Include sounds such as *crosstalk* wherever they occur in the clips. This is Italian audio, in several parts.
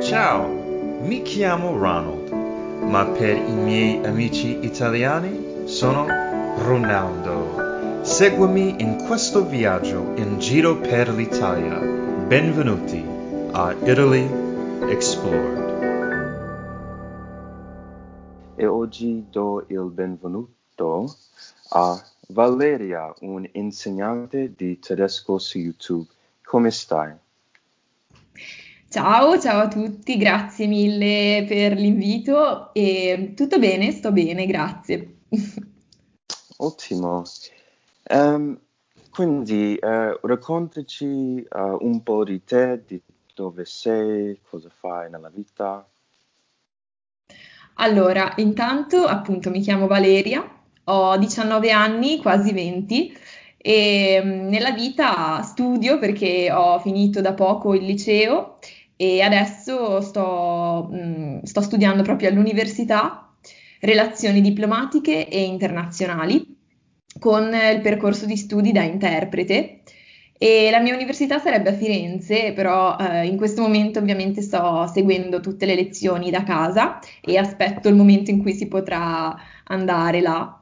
Ciao, mi chiamo Ronald, ma per i miei amici italiani sono Ronaldo. Seguimi in questo viaggio in giro per l'Italia. Benvenuti a Italy Explored. E oggi do il benvenuto a Valeria, un insegnante di tedesco su YouTube. Come stai? Ciao, ciao a tutti, grazie mille per l'invito e tutto bene, sto bene, grazie. *laughs* Ottimo. Ehm, quindi eh, raccontaci eh, un po' di te, di dove sei, cosa fai nella vita. Allora, intanto appunto mi chiamo Valeria, ho 19 anni, quasi 20 e mm, nella vita studio perché ho finito da poco il liceo e adesso sto, mh, sto studiando proprio all'università relazioni diplomatiche e internazionali con il percorso di studi da interprete. E la mia università sarebbe a Firenze, però eh, in questo momento ovviamente sto seguendo tutte le lezioni da casa e aspetto il momento in cui si potrà andare là.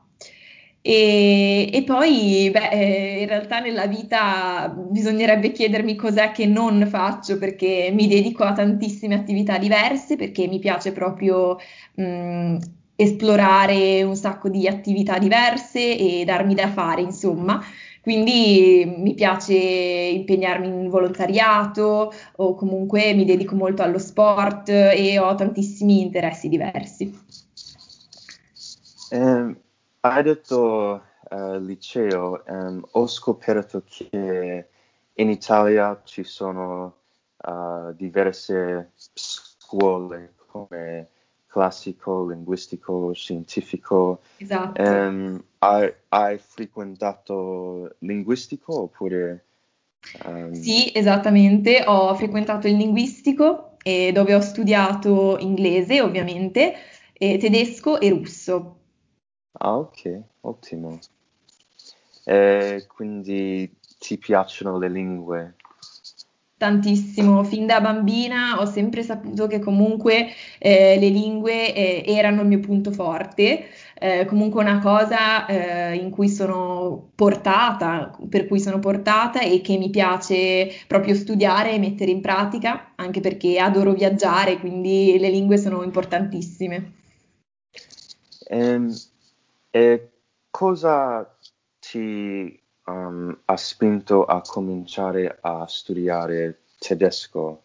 E, e poi, beh, eh, in realtà nella vita bisognerebbe chiedermi cos'è che non faccio perché mi dedico a tantissime attività diverse, perché mi piace proprio mh, esplorare un sacco di attività diverse e darmi da fare, insomma. Quindi mi piace impegnarmi in volontariato o comunque mi dedico molto allo sport e ho tantissimi interessi diversi. Ehm, hai detto eh, liceo, ehm, ho scoperto che in Italia ci sono eh, diverse scuole come classico, linguistico, scientifico. Esatto. Ehm, hai, hai frequentato linguistico oppure... ehm, Sì, esattamente, ho frequentato il linguistico eh, dove ho studiato inglese, ovviamente, e tedesco e russo. Ah, ok, ottimo. E quindi ti piacciono le lingue? Tantissimo, fin da bambina ho sempre saputo che comunque eh, le lingue eh, erano il mio punto forte, eh, comunque una cosa eh, in cui sono portata, per cui sono portata e che mi piace proprio studiare e mettere in pratica, anche perché adoro viaggiare, quindi le lingue sono importantissime. Ehm, e cosa ti um, ha spinto a cominciare a studiare tedesco?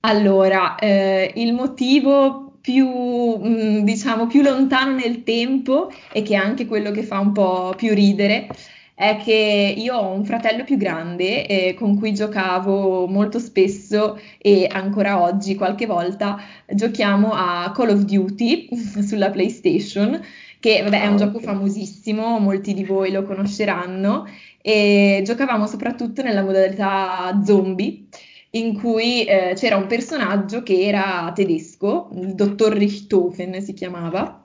Allora, eh, il motivo più, mh, diciamo, più lontano nel tempo e che è anche quello che fa un po' più ridere è che io ho un fratello più grande eh, con cui giocavo molto spesso e ancora oggi qualche volta giochiamo a Call of Duty *laughs* sulla PlayStation, che vabbè, è un Ah, gioco famosissimo, molti di voi lo conosceranno e giocavamo soprattutto nella modalità zombie in cui eh, c'era un personaggio che era tedesco, il dottor Richthofen si chiamava,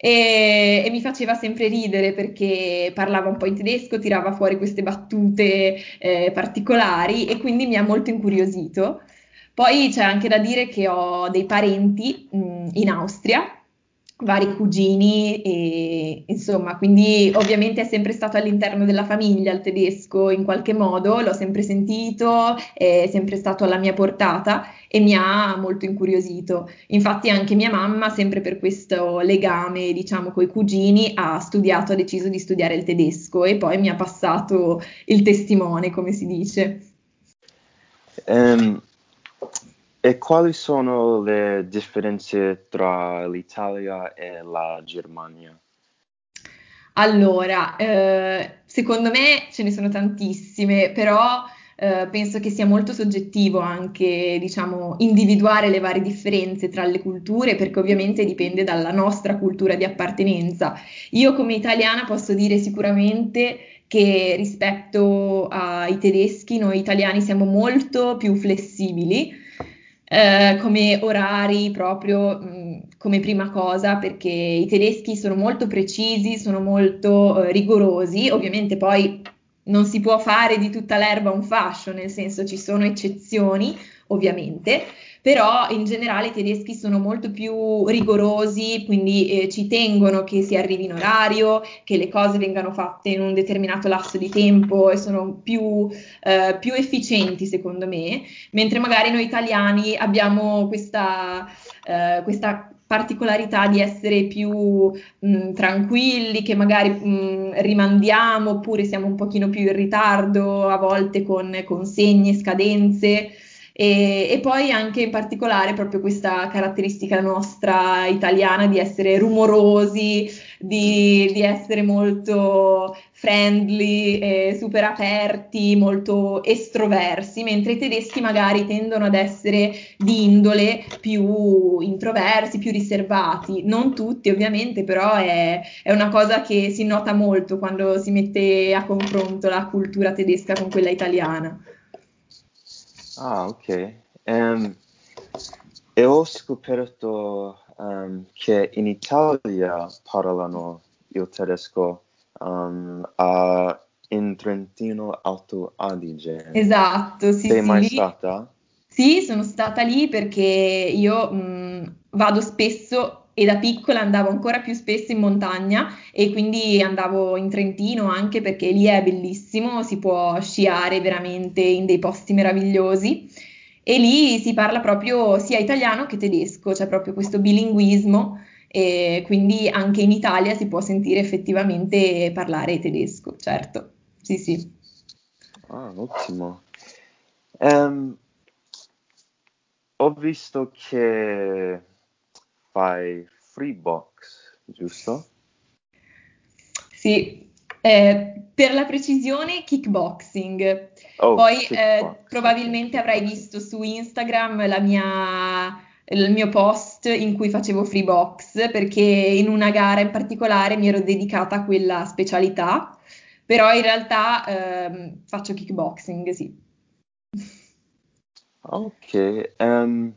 e, e mi faceva sempre ridere perché parlava un po' in tedesco, tirava fuori queste battute eh, particolari e quindi mi ha molto incuriosito. Poi c'è anche da dire che ho dei parenti mh, in Austria, vari cugini e insomma, quindi ovviamente è sempre stato all'interno della famiglia il tedesco in qualche modo, l'ho sempre sentito, è sempre stato alla mia portata e mi ha molto incuriosito. Infatti anche mia mamma, sempre per questo legame, diciamo, coi cugini, ha studiato, ha deciso di studiare il tedesco e poi mi ha passato il testimone, come si dice. Ehm, e quali sono le differenze tra l'Italia e la Germania? Allora, eh, secondo me ce ne sono tantissime, però eh, penso che sia molto soggettivo anche, diciamo, individuare le varie differenze tra le culture, perché ovviamente dipende dalla nostra cultura di appartenenza. Io come italiana posso dire sicuramente che rispetto ai tedeschi, noi italiani siamo molto più flessibili. Eh, come orari proprio, mh, come prima cosa perché i tedeschi sono molto precisi, sono molto eh, rigorosi, ovviamente poi non si può fare di tutta l'erba un fascio, nel senso ci sono eccezioni, ovviamente, però in generale i tedeschi sono molto più rigorosi, quindi eh, ci tengono che si arrivi in orario, che le cose vengano fatte in un determinato lasso di tempo e sono più, eh, più efficienti secondo me, mentre magari noi italiani abbiamo questa, eh, questa particolarità di essere più mh, tranquilli, che magari mh, rimandiamo oppure siamo un pochino più in ritardo, a volte con consegne, scadenze. E, e, poi anche in particolare proprio questa caratteristica nostra italiana di essere rumorosi, di, di essere molto friendly, eh, super aperti, molto estroversi, mentre i tedeschi magari tendono ad essere di indole più introversi, più riservati. Non tutti ovviamente, però è, è una cosa che si nota molto quando si mette a confronto la cultura tedesca con quella italiana. Ah, ok. Um, e ho scoperto um, che in Italia parlano il tedesco um, a, in Trentino Alto Adige. Esatto, sì, Sei sì. mai lì- stata? Sì, sono stata lì perché io mh, vado spesso e da piccola andavo ancora più spesso in montagna e quindi andavo in Trentino anche perché lì è bellissimo, si può sciare veramente in dei posti meravigliosi e lì si parla proprio sia italiano che tedesco, c'è proprio questo bilinguismo e quindi anche in Italia si può sentire effettivamente parlare tedesco, certo. Sì, sì. Ah, ottimo. Ehm, ho visto che fai Freebox, giusto? Sì, eh, per la precisione kickboxing. Oh, Poi eh, kickbox, probabilmente ok, avrai kickboxing. visto su Instagram la mia- il mio post in cui facevo free box perché in una gara in particolare mi ero dedicata a quella specialità, però in realtà ehm, faccio kickboxing, sì. Ok, ehm,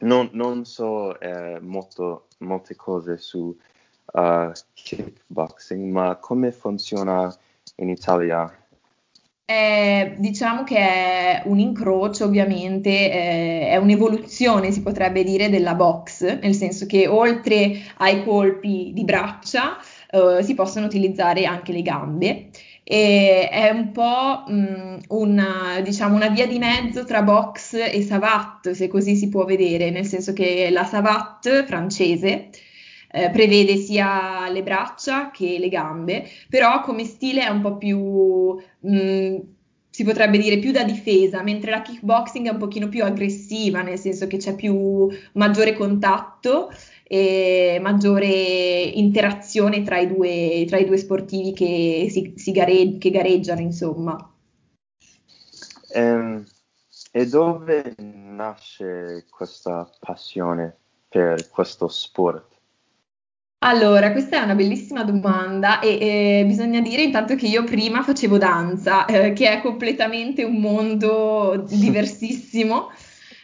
non, non so eh, molto, molte cose su uh, kickboxing, ma come funziona in Italia? Eh, diciamo che è un incrocio, ovviamente, eh, è un'evoluzione, si potrebbe dire, della box, nel senso che oltre ai colpi di braccia, eh, si possono utilizzare anche le gambe. E è un po' mh, una, diciamo, una via di mezzo tra box e savate, se così si può vedere, nel senso che la savate francese eh, prevede sia le braccia che le gambe, però come stile è un po' più mh, si potrebbe dire più da difesa, mentre la kickboxing è un pochino più aggressiva, nel senso che c'è più maggiore contatto e maggiore interazione tra i due, tra i due sportivi che, si, si gare- che gareggiano, insomma. Ehm, e dove nasce questa passione per questo sport? Allora, questa è una bellissima domanda e eh, bisogna dire intanto che io prima facevo danza, eh, che è completamente un mondo *laughs* diversissimo,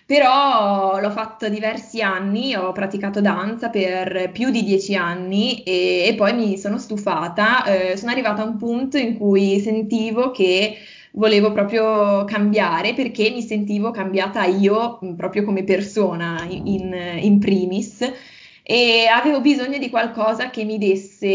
però l'ho fatto diversi anni, ho praticato danza per più di dieci anni e, e poi mi sono stufata, eh, sono arrivata a un punto in cui sentivo che volevo proprio cambiare perché mi sentivo cambiata io proprio come persona in in primis. E avevo bisogno di qualcosa che mi desse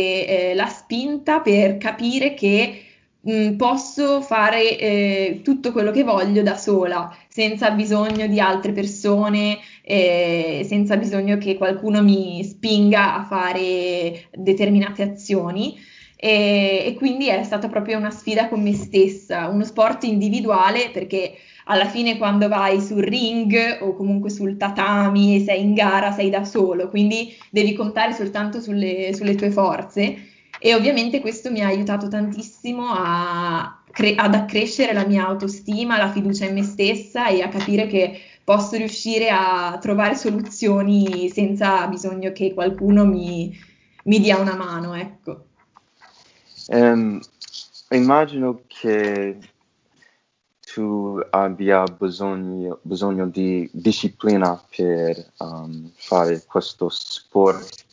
eh, la spinta per capire che mh, posso fare eh, tutto quello che voglio da sola, senza bisogno di altre persone, eh, senza bisogno che qualcuno mi spinga a fare determinate azioni. E, e quindi è stata proprio una sfida con me stessa, uno sport individuale perché alla fine quando vai sul ring o comunque sul tatami e sei in gara sei da solo, quindi devi contare soltanto sulle, sulle tue forze e ovviamente questo mi ha aiutato tantissimo a cre- ad accrescere la mia autostima, la fiducia in me stessa e a capire che posso riuscire a trovare soluzioni senza bisogno che qualcuno mi, mi dia una mano, ecco. Ehm, immagino che tu abbia bisogno, bisogno di disciplina per um, fare questo sport.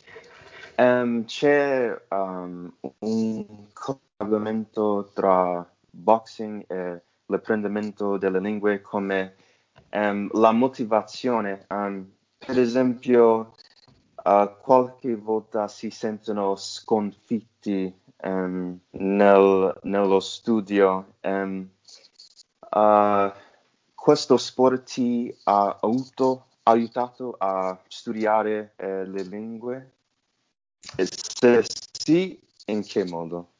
Um, c'è um, un collegamento tra boxing e l'apprendimento delle lingue come um, la motivazione. per esempio, uh, qualche volta si sentono sconfitti nel, nello studio. Uh, questo sport ti ha avuto, aiutato a studiare eh, le lingue? E se sì, in che modo?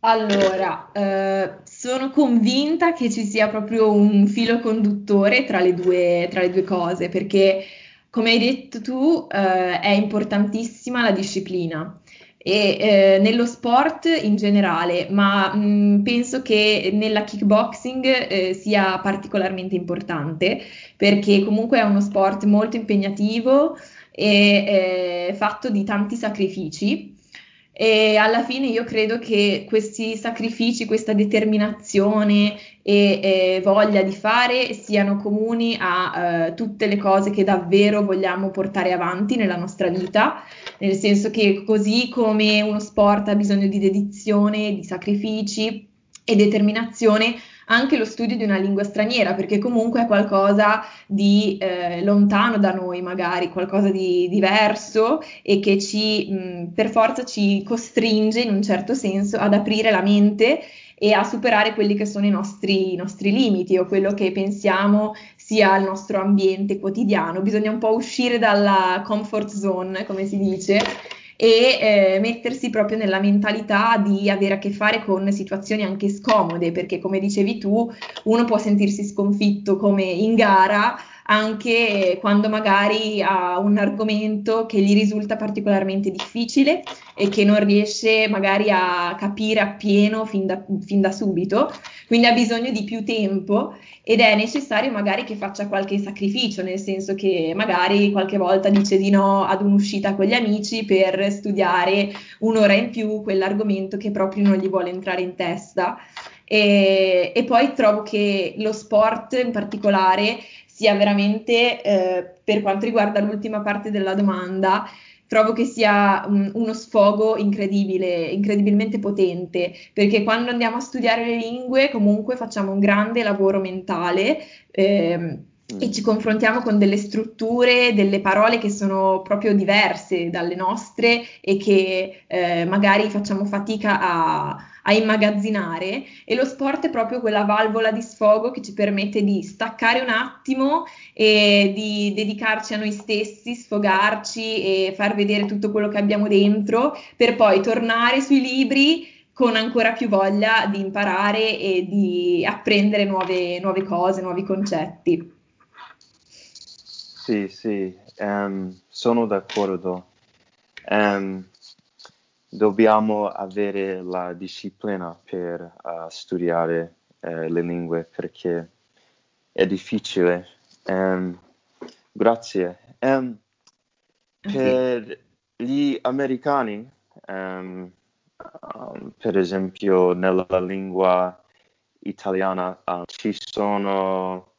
Allora, eh, sono convinta che ci sia proprio un filo conduttore tra le due, tra le due cose, perché come hai detto tu, eh, è importantissima la disciplina e eh, nello sport in generale, ma mh, penso che nella kickboxing eh, sia particolarmente importante perché comunque è uno sport molto impegnativo e eh, fatto di tanti sacrifici. E alla fine io credo che questi sacrifici, questa determinazione e, e voglia di fare siano comuni a uh, tutte le cose che davvero vogliamo portare avanti nella nostra vita, nel senso che così come uno sport ha bisogno di dedizione, di sacrifici e determinazione, anche lo studio di una lingua straniera, perché comunque è qualcosa di eh, lontano da noi, magari qualcosa di diverso e che ci mh, per forza ci costringe in un certo senso ad aprire la mente e a superare quelli che sono i nostri, i nostri limiti o quello che pensiamo sia il nostro ambiente quotidiano. Bisogna un po' uscire dalla comfort zone, come si dice, e eh, mettersi proprio nella mentalità di avere a che fare con situazioni anche scomode, perché come dicevi tu, uno può sentirsi sconfitto come in gara anche quando magari ha un argomento che gli risulta particolarmente difficile e che non riesce magari a capire appieno fin da, fin da subito, quindi ha bisogno di più tempo ed è necessario magari che faccia qualche sacrificio, nel senso che magari qualche volta dice di no ad un'uscita con gli amici per studiare un'ora in più quell'argomento che proprio non gli vuole entrare in testa. E, e poi trovo che lo sport in particolare sia veramente, eh, per quanto riguarda l'ultima parte della domanda, trovo che sia um, uno sfogo incredibile, incredibilmente potente, perché quando andiamo a studiare le lingue comunque facciamo un grande lavoro mentale. Ehm, mm. e ci confrontiamo con delle strutture, delle parole che sono proprio diverse dalle nostre e che eh, magari facciamo fatica a, a, immagazzinare e lo sport è proprio quella valvola di sfogo che ci permette di staccare un attimo e di dedicarci a noi stessi, sfogarci e far vedere tutto quello che abbiamo dentro per poi tornare sui libri con ancora più voglia di imparare e di apprendere nuove, nuove cose, nuovi concetti. Sì, sì, um, sono d'accordo. Um, dobbiamo avere la disciplina per uh, studiare uh, le lingue perché è difficile. Um, grazie. Um, per gli americani, um, per esempio nella lingua italiana, uh, ci sono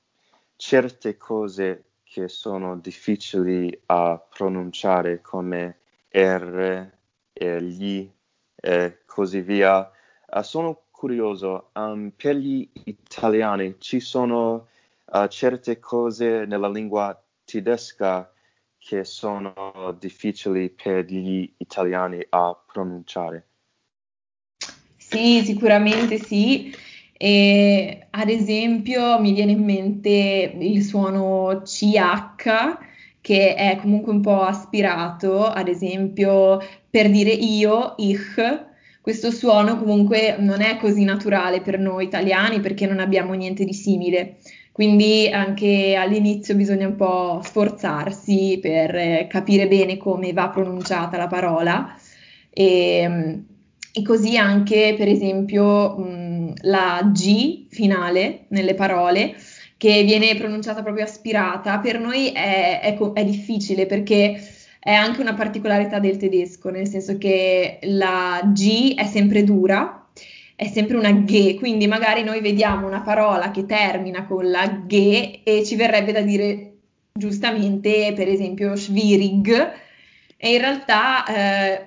certe cose che sono difficili a pronunciare come R, e gli e così via. Uh, sono curioso, um, per gli italiani ci sono uh, certe cose nella lingua tedesca che sono difficili per gli italiani a pronunciare. Sì, sicuramente sì. E, ad esempio mi viene in mente il suono CH che è comunque un po' aspirato, ad esempio per dire io, ich, questo suono comunque non è così naturale per noi italiani perché non abbiamo niente di simile. Quindi anche all'inizio bisogna un po' sforzarsi per eh, capire bene come va pronunciata la parola. E, e così anche, per esempio, mh, la G finale nelle parole che viene pronunciata proprio aspirata, per noi è, è, è difficile perché è anche una particolarità del tedesco, nel senso che la G è sempre dura è sempre una ghe, quindi magari noi vediamo una parola che termina con la ghe e ci verrebbe da dire giustamente, per esempio, schwierig, e in realtà eh,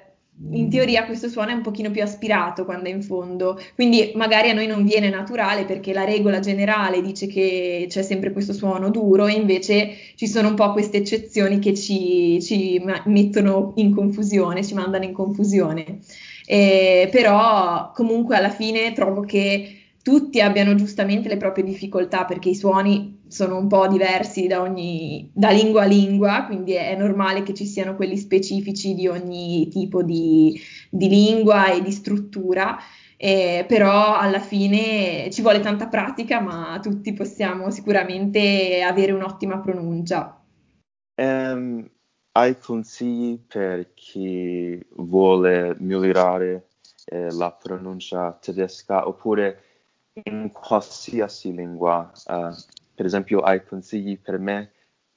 in teoria questo suono è un pochino più aspirato quando è in fondo, quindi magari a noi non viene naturale perché la regola generale dice che c'è sempre questo suono duro e invece ci sono un po' queste eccezioni che ci, ci mettono in confusione, ci mandano in confusione. Eh, però comunque alla fine trovo che tutti abbiano giustamente le proprie difficoltà perché i suoni sono un po' diversi da, ogni, da lingua a lingua, quindi è, normale che ci siano quelli specifici di ogni tipo di, di lingua e di struttura, eh, però alla fine ci vuole tanta pratica, ma tutti possiamo sicuramente avere un'ottima pronuncia. Um, hai consigli per chi vuole migliorare eh, la pronuncia tedesca oppure in qualsiasi lingua. Uh, per esempio, hai consigli per me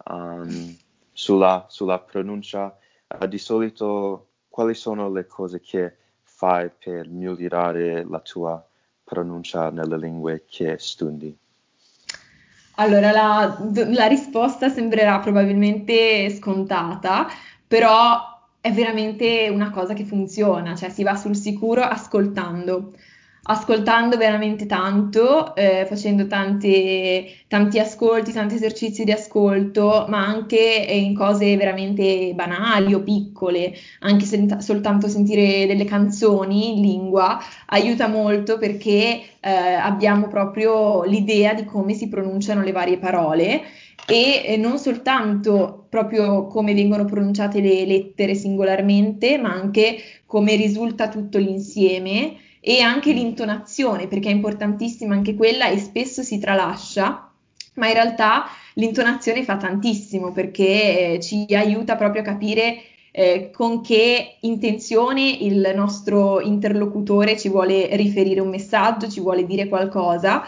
um, sulla, sulla, pronuncia? Uh, di solito, quali sono le cose che fai per migliorare la tua pronuncia nelle lingue che studi? Allora, la, la risposta sembrerà probabilmente scontata, però è veramente una cosa che funziona, cioè si va sul sicuro ascoltando ascoltando veramente tanto, eh, facendo tante, tanti ascolti, tanti esercizi di ascolto, ma anche in cose veramente banali o piccole, anche sent- soltanto sentire delle canzoni in lingua aiuta molto perché eh, abbiamo proprio l'idea di come si pronunciano le varie parole e eh, non soltanto proprio come vengono pronunciate le lettere singolarmente, ma anche come risulta tutto l'insieme e anche l'intonazione, perché è importantissima anche quella e spesso si tralascia, ma in realtà l'intonazione fa tantissimo perché eh, ci aiuta proprio a capire eh, con che intenzione il nostro interlocutore ci vuole riferire un messaggio, ci vuole dire qualcosa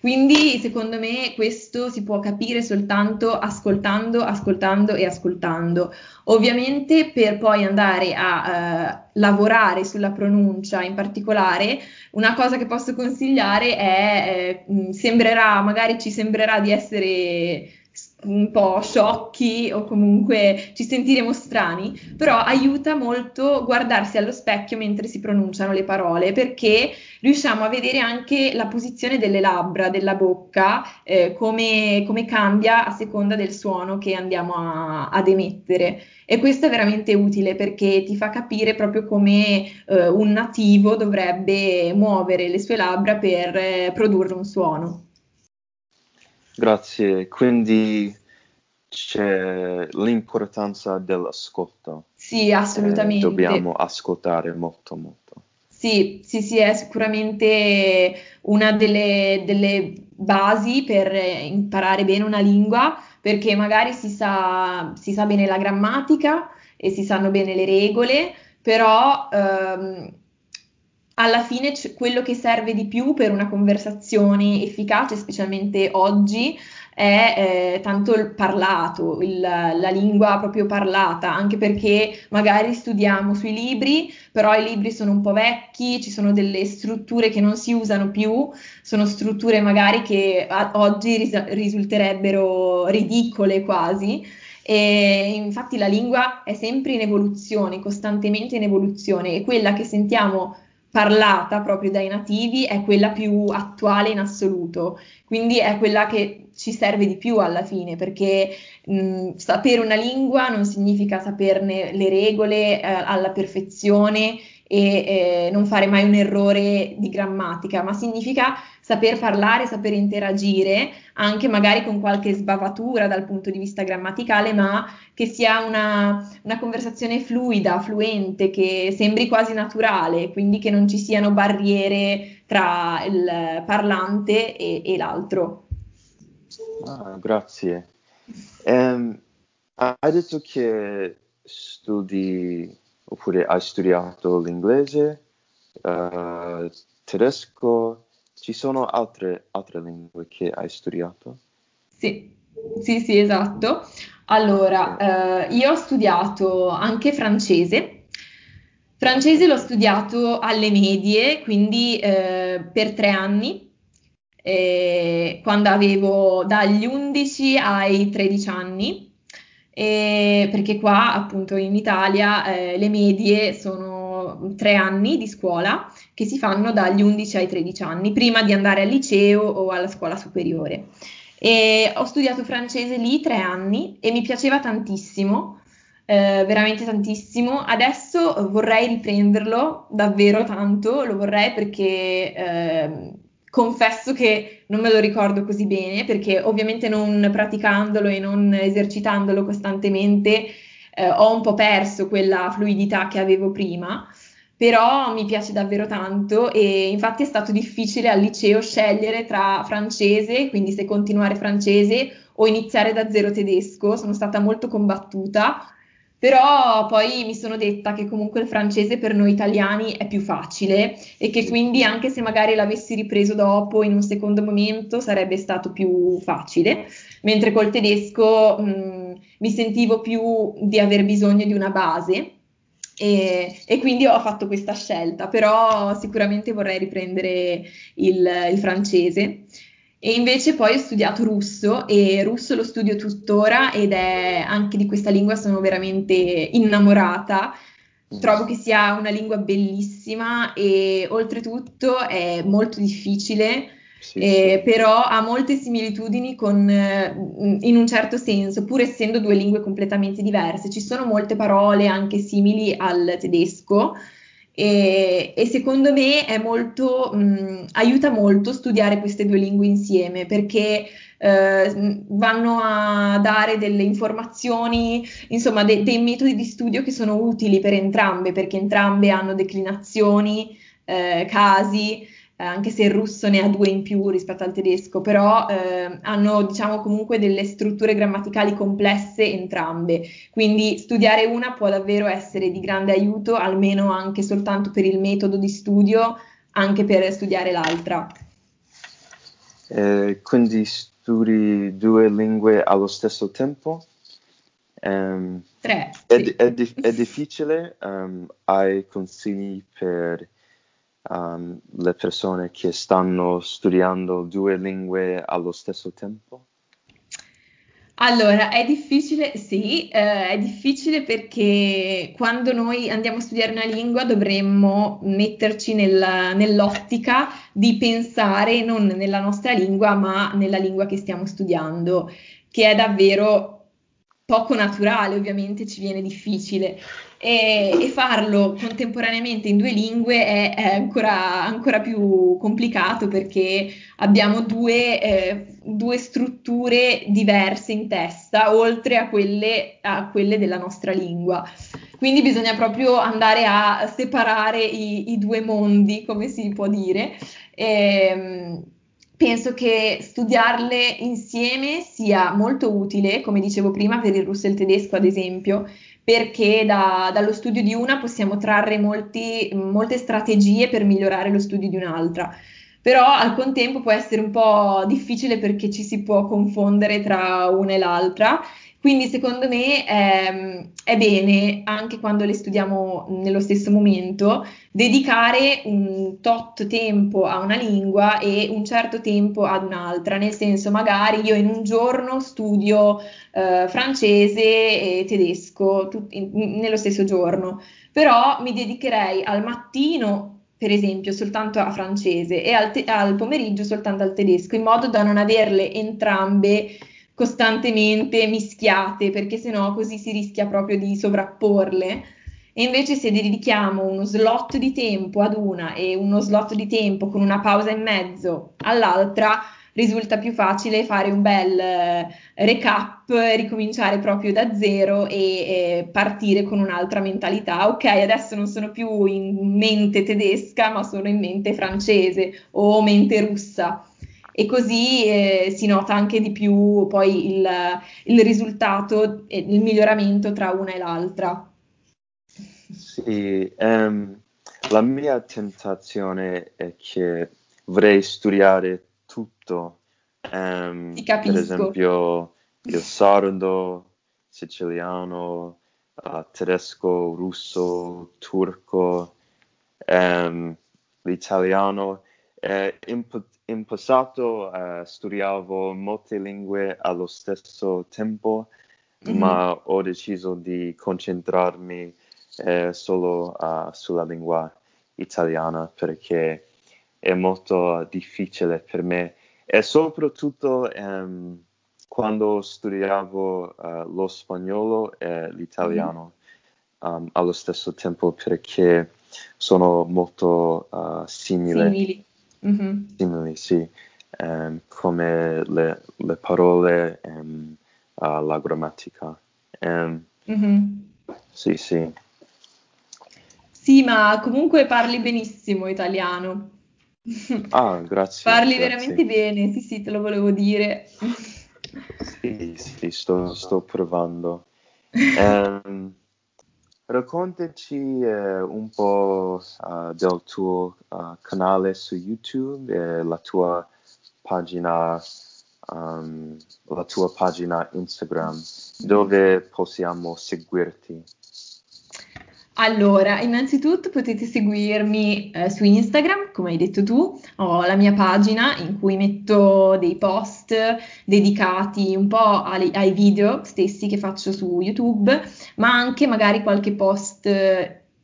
quindi secondo me questo si può capire soltanto ascoltando, ascoltando e ascoltando. Ovviamente per poi andare a eh, lavorare sulla pronuncia in particolare, una cosa che posso consigliare è, eh, sembrerà, magari ci sembrerà di essere un po' sciocchi o comunque ci sentiremo strani, però aiuta molto guardarsi allo specchio mentre si pronunciano le parole perché riusciamo a vedere anche la posizione delle labbra, della bocca, eh, come, come, cambia a seconda del suono che andiamo a, ad emettere. E questo è veramente utile perché ti fa capire proprio come eh, un nativo dovrebbe muovere le sue labbra per eh, produrre un suono. Grazie, quindi c'è l'importanza dell'ascolto. Sì, assolutamente. Eh, dobbiamo ascoltare molto, molto. Sì, sì, sì, è sicuramente una delle, delle basi per imparare bene una lingua, perché magari si sa, si sa bene la grammatica e si sanno bene le regole, però ehm, alla fine c- quello che serve di più per una conversazione efficace, specialmente oggi, è eh, tanto il parlato, il, la lingua proprio parlata, anche perché magari studiamo sui libri, però i libri sono un po' vecchi, ci sono delle strutture che non si usano più, sono strutture magari che a- oggi ris- risulterebbero ridicole quasi. E infatti la lingua è sempre in evoluzione, costantemente in evoluzione e quella che sentiamo parlata proprio dai nativi è quella più attuale in assoluto, quindi è quella che ci serve di più alla fine, perché mh, sapere una lingua non significa saperne le regole eh, alla perfezione e eh, non fare mai un errore di grammatica, ma significa saper parlare, saper interagire, anche magari con qualche sbavatura dal punto di vista grammaticale, ma che sia una, una conversazione fluida, fluente, che sembri quasi naturale, quindi che non ci siano barriere tra il parlante e, e l'altro. Ah, grazie. Um, hai detto che studi oppure hai studiato l'inglese, uh, tedesco, ci sono altre, altre lingue che hai studiato? Sì, sì, sì, esatto. Allora, eh, io ho studiato anche francese, Francese l'ho studiato alle medie, quindi eh, per tre anni, eh, quando avevo dagli 11 ai 13 anni, perché qua appunto in Italia eh, le medie sono tre anni di scuola che si fanno dagli 11 ai 13 anni, prima di andare al liceo o alla scuola superiore. E ho studiato francese lì tre anni e mi piaceva tantissimo eh, veramente tantissimo. Adesso vorrei riprenderlo davvero tanto, lo vorrei perché eh, confesso che non me lo ricordo così bene, perché ovviamente non praticandolo e non esercitandolo costantemente eh, ho un po' perso quella fluidità che avevo prima. Però mi piace davvero tanto e infatti è stato difficile al liceo scegliere tra francese, quindi se continuare francese o iniziare da zero tedesco. Sono stata molto combattuta, però poi mi sono detta che comunque il francese per noi italiani è più facile e che quindi anche se magari l'avessi ripreso dopo in un secondo momento sarebbe stato più facile, mentre col tedesco mh, mi sentivo più di aver bisogno di una base e, e, quindi ho fatto questa scelta, però sicuramente vorrei riprendere il, il francese. E invece poi ho studiato russo e russo lo studio tuttora ed è anche di questa lingua sono veramente innamorata. Trovo che sia una lingua bellissima e oltretutto è molto difficile, sì, eh, sì. però ha molte similitudini con, in un certo senso, pur essendo due lingue completamente diverse. Ci sono molte parole anche simili al tedesco, e, e, secondo me molto, mh, aiuta molto studiare queste due lingue insieme perché eh, vanno a dare delle informazioni, insomma, de- dei metodi di studio che sono utili per entrambe, perché entrambe hanno declinazioni, eh, casi eh, anche se il russo ne ha due in più rispetto al tedesco, però eh, hanno diciamo comunque delle strutture grammaticali complesse entrambe, quindi studiare una può davvero essere di grande aiuto, almeno anche soltanto per il metodo di studio, anche per studiare l'altra. Eh, quindi studi due lingue allo stesso tempo? Um, Tre. È, sì. è, è, è difficile? Um, hai consigli per um, le persone che stanno studiando due lingue allo stesso tempo? Allora, è difficile, sì, eh, è difficile perché quando noi andiamo a studiare una lingua dovremmo metterci nella, nell'ottica di pensare non nella nostra lingua, ma nella lingua che stiamo studiando, che è davvero poco naturale, ovviamente ci viene difficile e, e farlo contemporaneamente in due lingue è, è ancora, ancora, più complicato perché abbiamo due, eh, due, strutture diverse in testa, oltre a quelle, a quelle, della nostra lingua. Quindi bisogna proprio andare a separare i, i due mondi, come si può dire. E, ehm, penso che studiarle insieme sia molto utile, come dicevo prima, per il russo e il tedesco, ad esempio, perché da, dallo studio di una possiamo trarre molti, molte strategie per migliorare lo studio di un'altra. Però al contempo può essere un po' difficile perché ci si può confondere tra una e l'altra quindi secondo me ehm, è bene, anche quando le studiamo nello stesso momento, dedicare un tot tempo a una lingua e un certo tempo ad un'altra, nel senso magari io in un giorno studio eh, francese e tedesco tut- in- nello stesso giorno, però mi dedicherei al mattino per esempio, soltanto a francese e al, te- al, pomeriggio soltanto al tedesco, in modo da non averle entrambe costantemente mischiate, perché sennò così si rischia proprio di sovrapporle. E invece se dedichiamo uno slot di tempo ad una e uno slot di tempo con una pausa in mezzo all'altra, risulta più facile fare un bel eh, recap, ricominciare proprio da zero e, e, partire con un'altra mentalità. Ok, adesso non sono più in mente tedesca, ma sono in mente francese o mente russa e così eh, si nota anche di più poi il, il risultato e il miglioramento tra una e l'altra. Sì, um, la mia tentazione è che vorrei studiare tutto, um, per esempio il sardo, siciliano, uh, tedesco, russo, turco, um, l'italiano. Eh, in, in, passato uh, studiavo molte lingue allo stesso tempo, mm-hmm. ma ho deciso di concentrarmi eh, solo uh, sulla lingua italiana perché è molto difficile per me e soprattutto um, quando studiavo uh, lo spagnolo e l'italiano mm. um, allo stesso tempo perché sono molto simili. Simili. Mm-hmm. simili sì, um, come le, le parole um, uh, la grammatica. Mm-hmm. Sì, sì. Sì, ma comunque parli benissimo italiano. Ah, grazie. Parli grazie. veramente bene, sì, sì, te lo volevo dire. Sì, sì, sto, sto provando. Um, *laughs* raccontaci uh, un po' uh, del tuo uh, canale su YouTube e la tua pagina, um, la tua pagina Instagram, dove possiamo seguirti. Allora, innanzitutto potete seguirmi eh, su Instagram, come hai detto tu, ho la mia pagina in cui metto dei post dedicati un po' ai, ai video stessi che faccio su YouTube, ma anche magari qualche post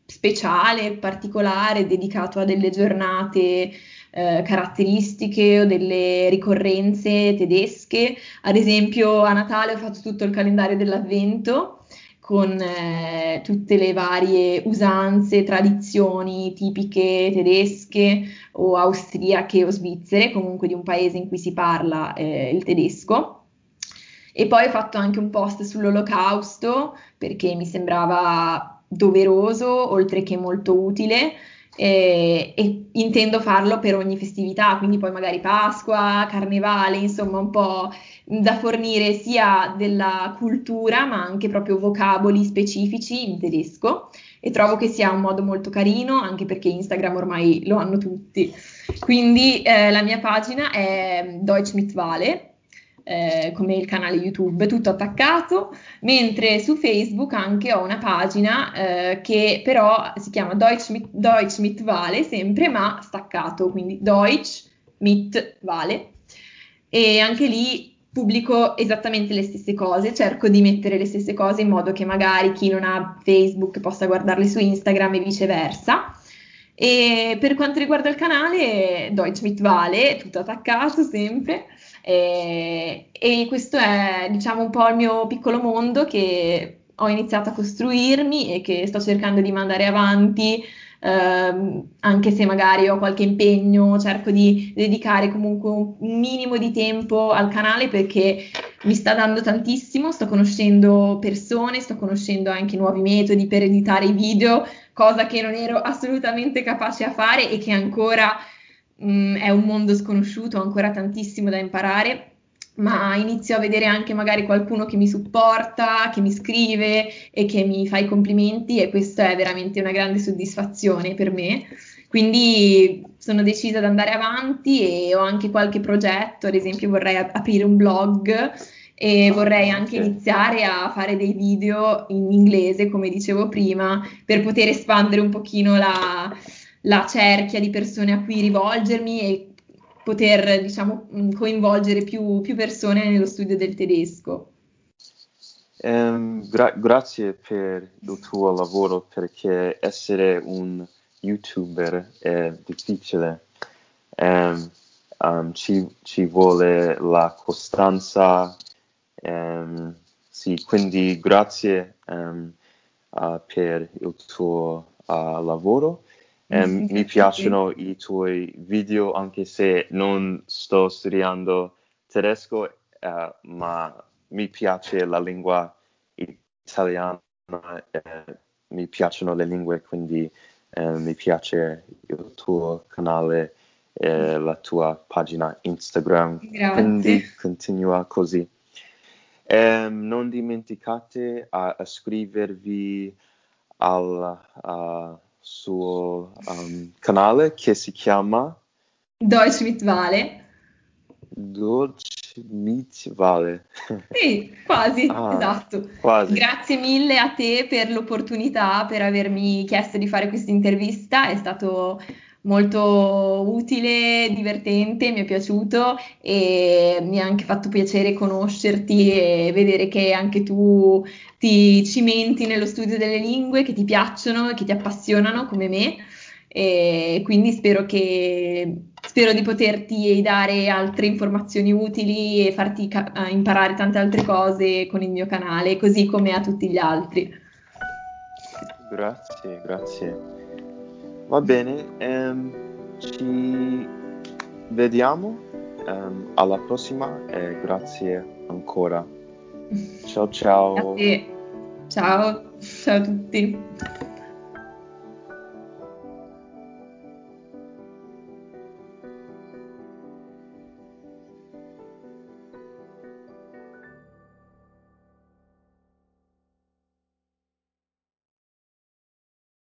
speciale, particolare, dedicato a delle giornate eh, caratteristiche o delle ricorrenze tedesche. Ad esempio, a Natale ho fatto tutto il calendario dell'Avvento con eh, tutte le varie usanze, tradizioni tipiche tedesche o austriache o svizzere, comunque di un paese in cui si parla eh, il tedesco. E poi ho fatto anche un post sull'olocausto perché mi sembrava doveroso, oltre che molto utile, e, e, intendo farlo per ogni festività, quindi poi magari Pasqua, Carnevale, insomma un po' da fornire sia della cultura ma anche proprio vocaboli specifici in tedesco e trovo che sia un modo molto carino anche perché Instagram ormai lo hanno tutti. Quindi eh, la mia pagina è Deutsch mit Vale eh, come il canale YouTube, tutto attaccato, mentre su Facebook anche ho una pagina eh, che però si chiama Deutsch mit, Deutsch mit Vale, sempre, ma staccato, quindi Deutsch mit Vale. E anche lì pubblico esattamente le stesse cose, cerco di mettere le stesse cose in modo che magari chi non ha Facebook possa guardarle su Instagram e viceversa. E per quanto riguarda il canale, Deutsch mit Vale, tutto attaccato sempre. E, e questo è, diciamo, un po' il mio piccolo mondo che ho iniziato a costruirmi e che sto cercando di mandare avanti, ehm, anche se magari ho qualche impegno, cerco di dedicare comunque un, minimo di tempo al canale perché mi sta dando tantissimo, sto conoscendo persone, sto conoscendo anche nuovi metodi per editare i video, cosa che non ero assolutamente capace a fare e che ancora mh, mm, è un mondo sconosciuto, ho ancora tantissimo da imparare, ma inizio a vedere anche magari qualcuno che mi supporta, che mi scrive e che mi fa i complimenti e questa è veramente una grande soddisfazione per me. Quindi sono decisa ad andare avanti e ho anche qualche progetto, ad esempio vorrei aprire un blog e vorrei anche iniziare a fare dei video in inglese, come dicevo prima, per poter espandere un pochino la, la cerchia di persone a cui rivolgermi e poter, diciamo, mm, coinvolgere più, più persone nello studio del tedesco. Um, gra- grazie per il tuo lavoro perché essere un youtuber è difficile. Um, um, ci, ci, vuole la costanza. sì, quindi grazie uh, per il tuo uh, lavoro. Um, mi piacciono i tuoi video anche se non sto studiando tedesco, uh, ma mi piace la lingua italiana, eh, mi piacciono le lingue, quindi eh, mi piace il tuo canale e la tua pagina Instagram. Grazie. Quindi continua così. Um, non dimenticate a, a iscrivervi al... Uh, suo um, canale che si chiama Deutsch mit Vale. Deutsch Meet Vale. Sì, quasi, Ah, esatto. quasi. Grazie mille a te per l'opportunità, per avermi chiesto di fare questa intervista, è stato molto utile, divertente, mi è piaciuto e mi ha anche fatto piacere conoscerti e vedere che anche tu ti cimenti nello studio delle lingue, che ti piacciono e che ti appassionano come me. E quindi spero che, spero di poterti dare altre informazioni utili e farti ca- eh, imparare tante altre cose con il mio canale, così come a tutti gli altri. Grazie, grazie. Va bene, ehm, ci vediamo ehm, alla prossima e grazie ancora. *laughs* Ciao ciao. Ciao, ciao a tutti.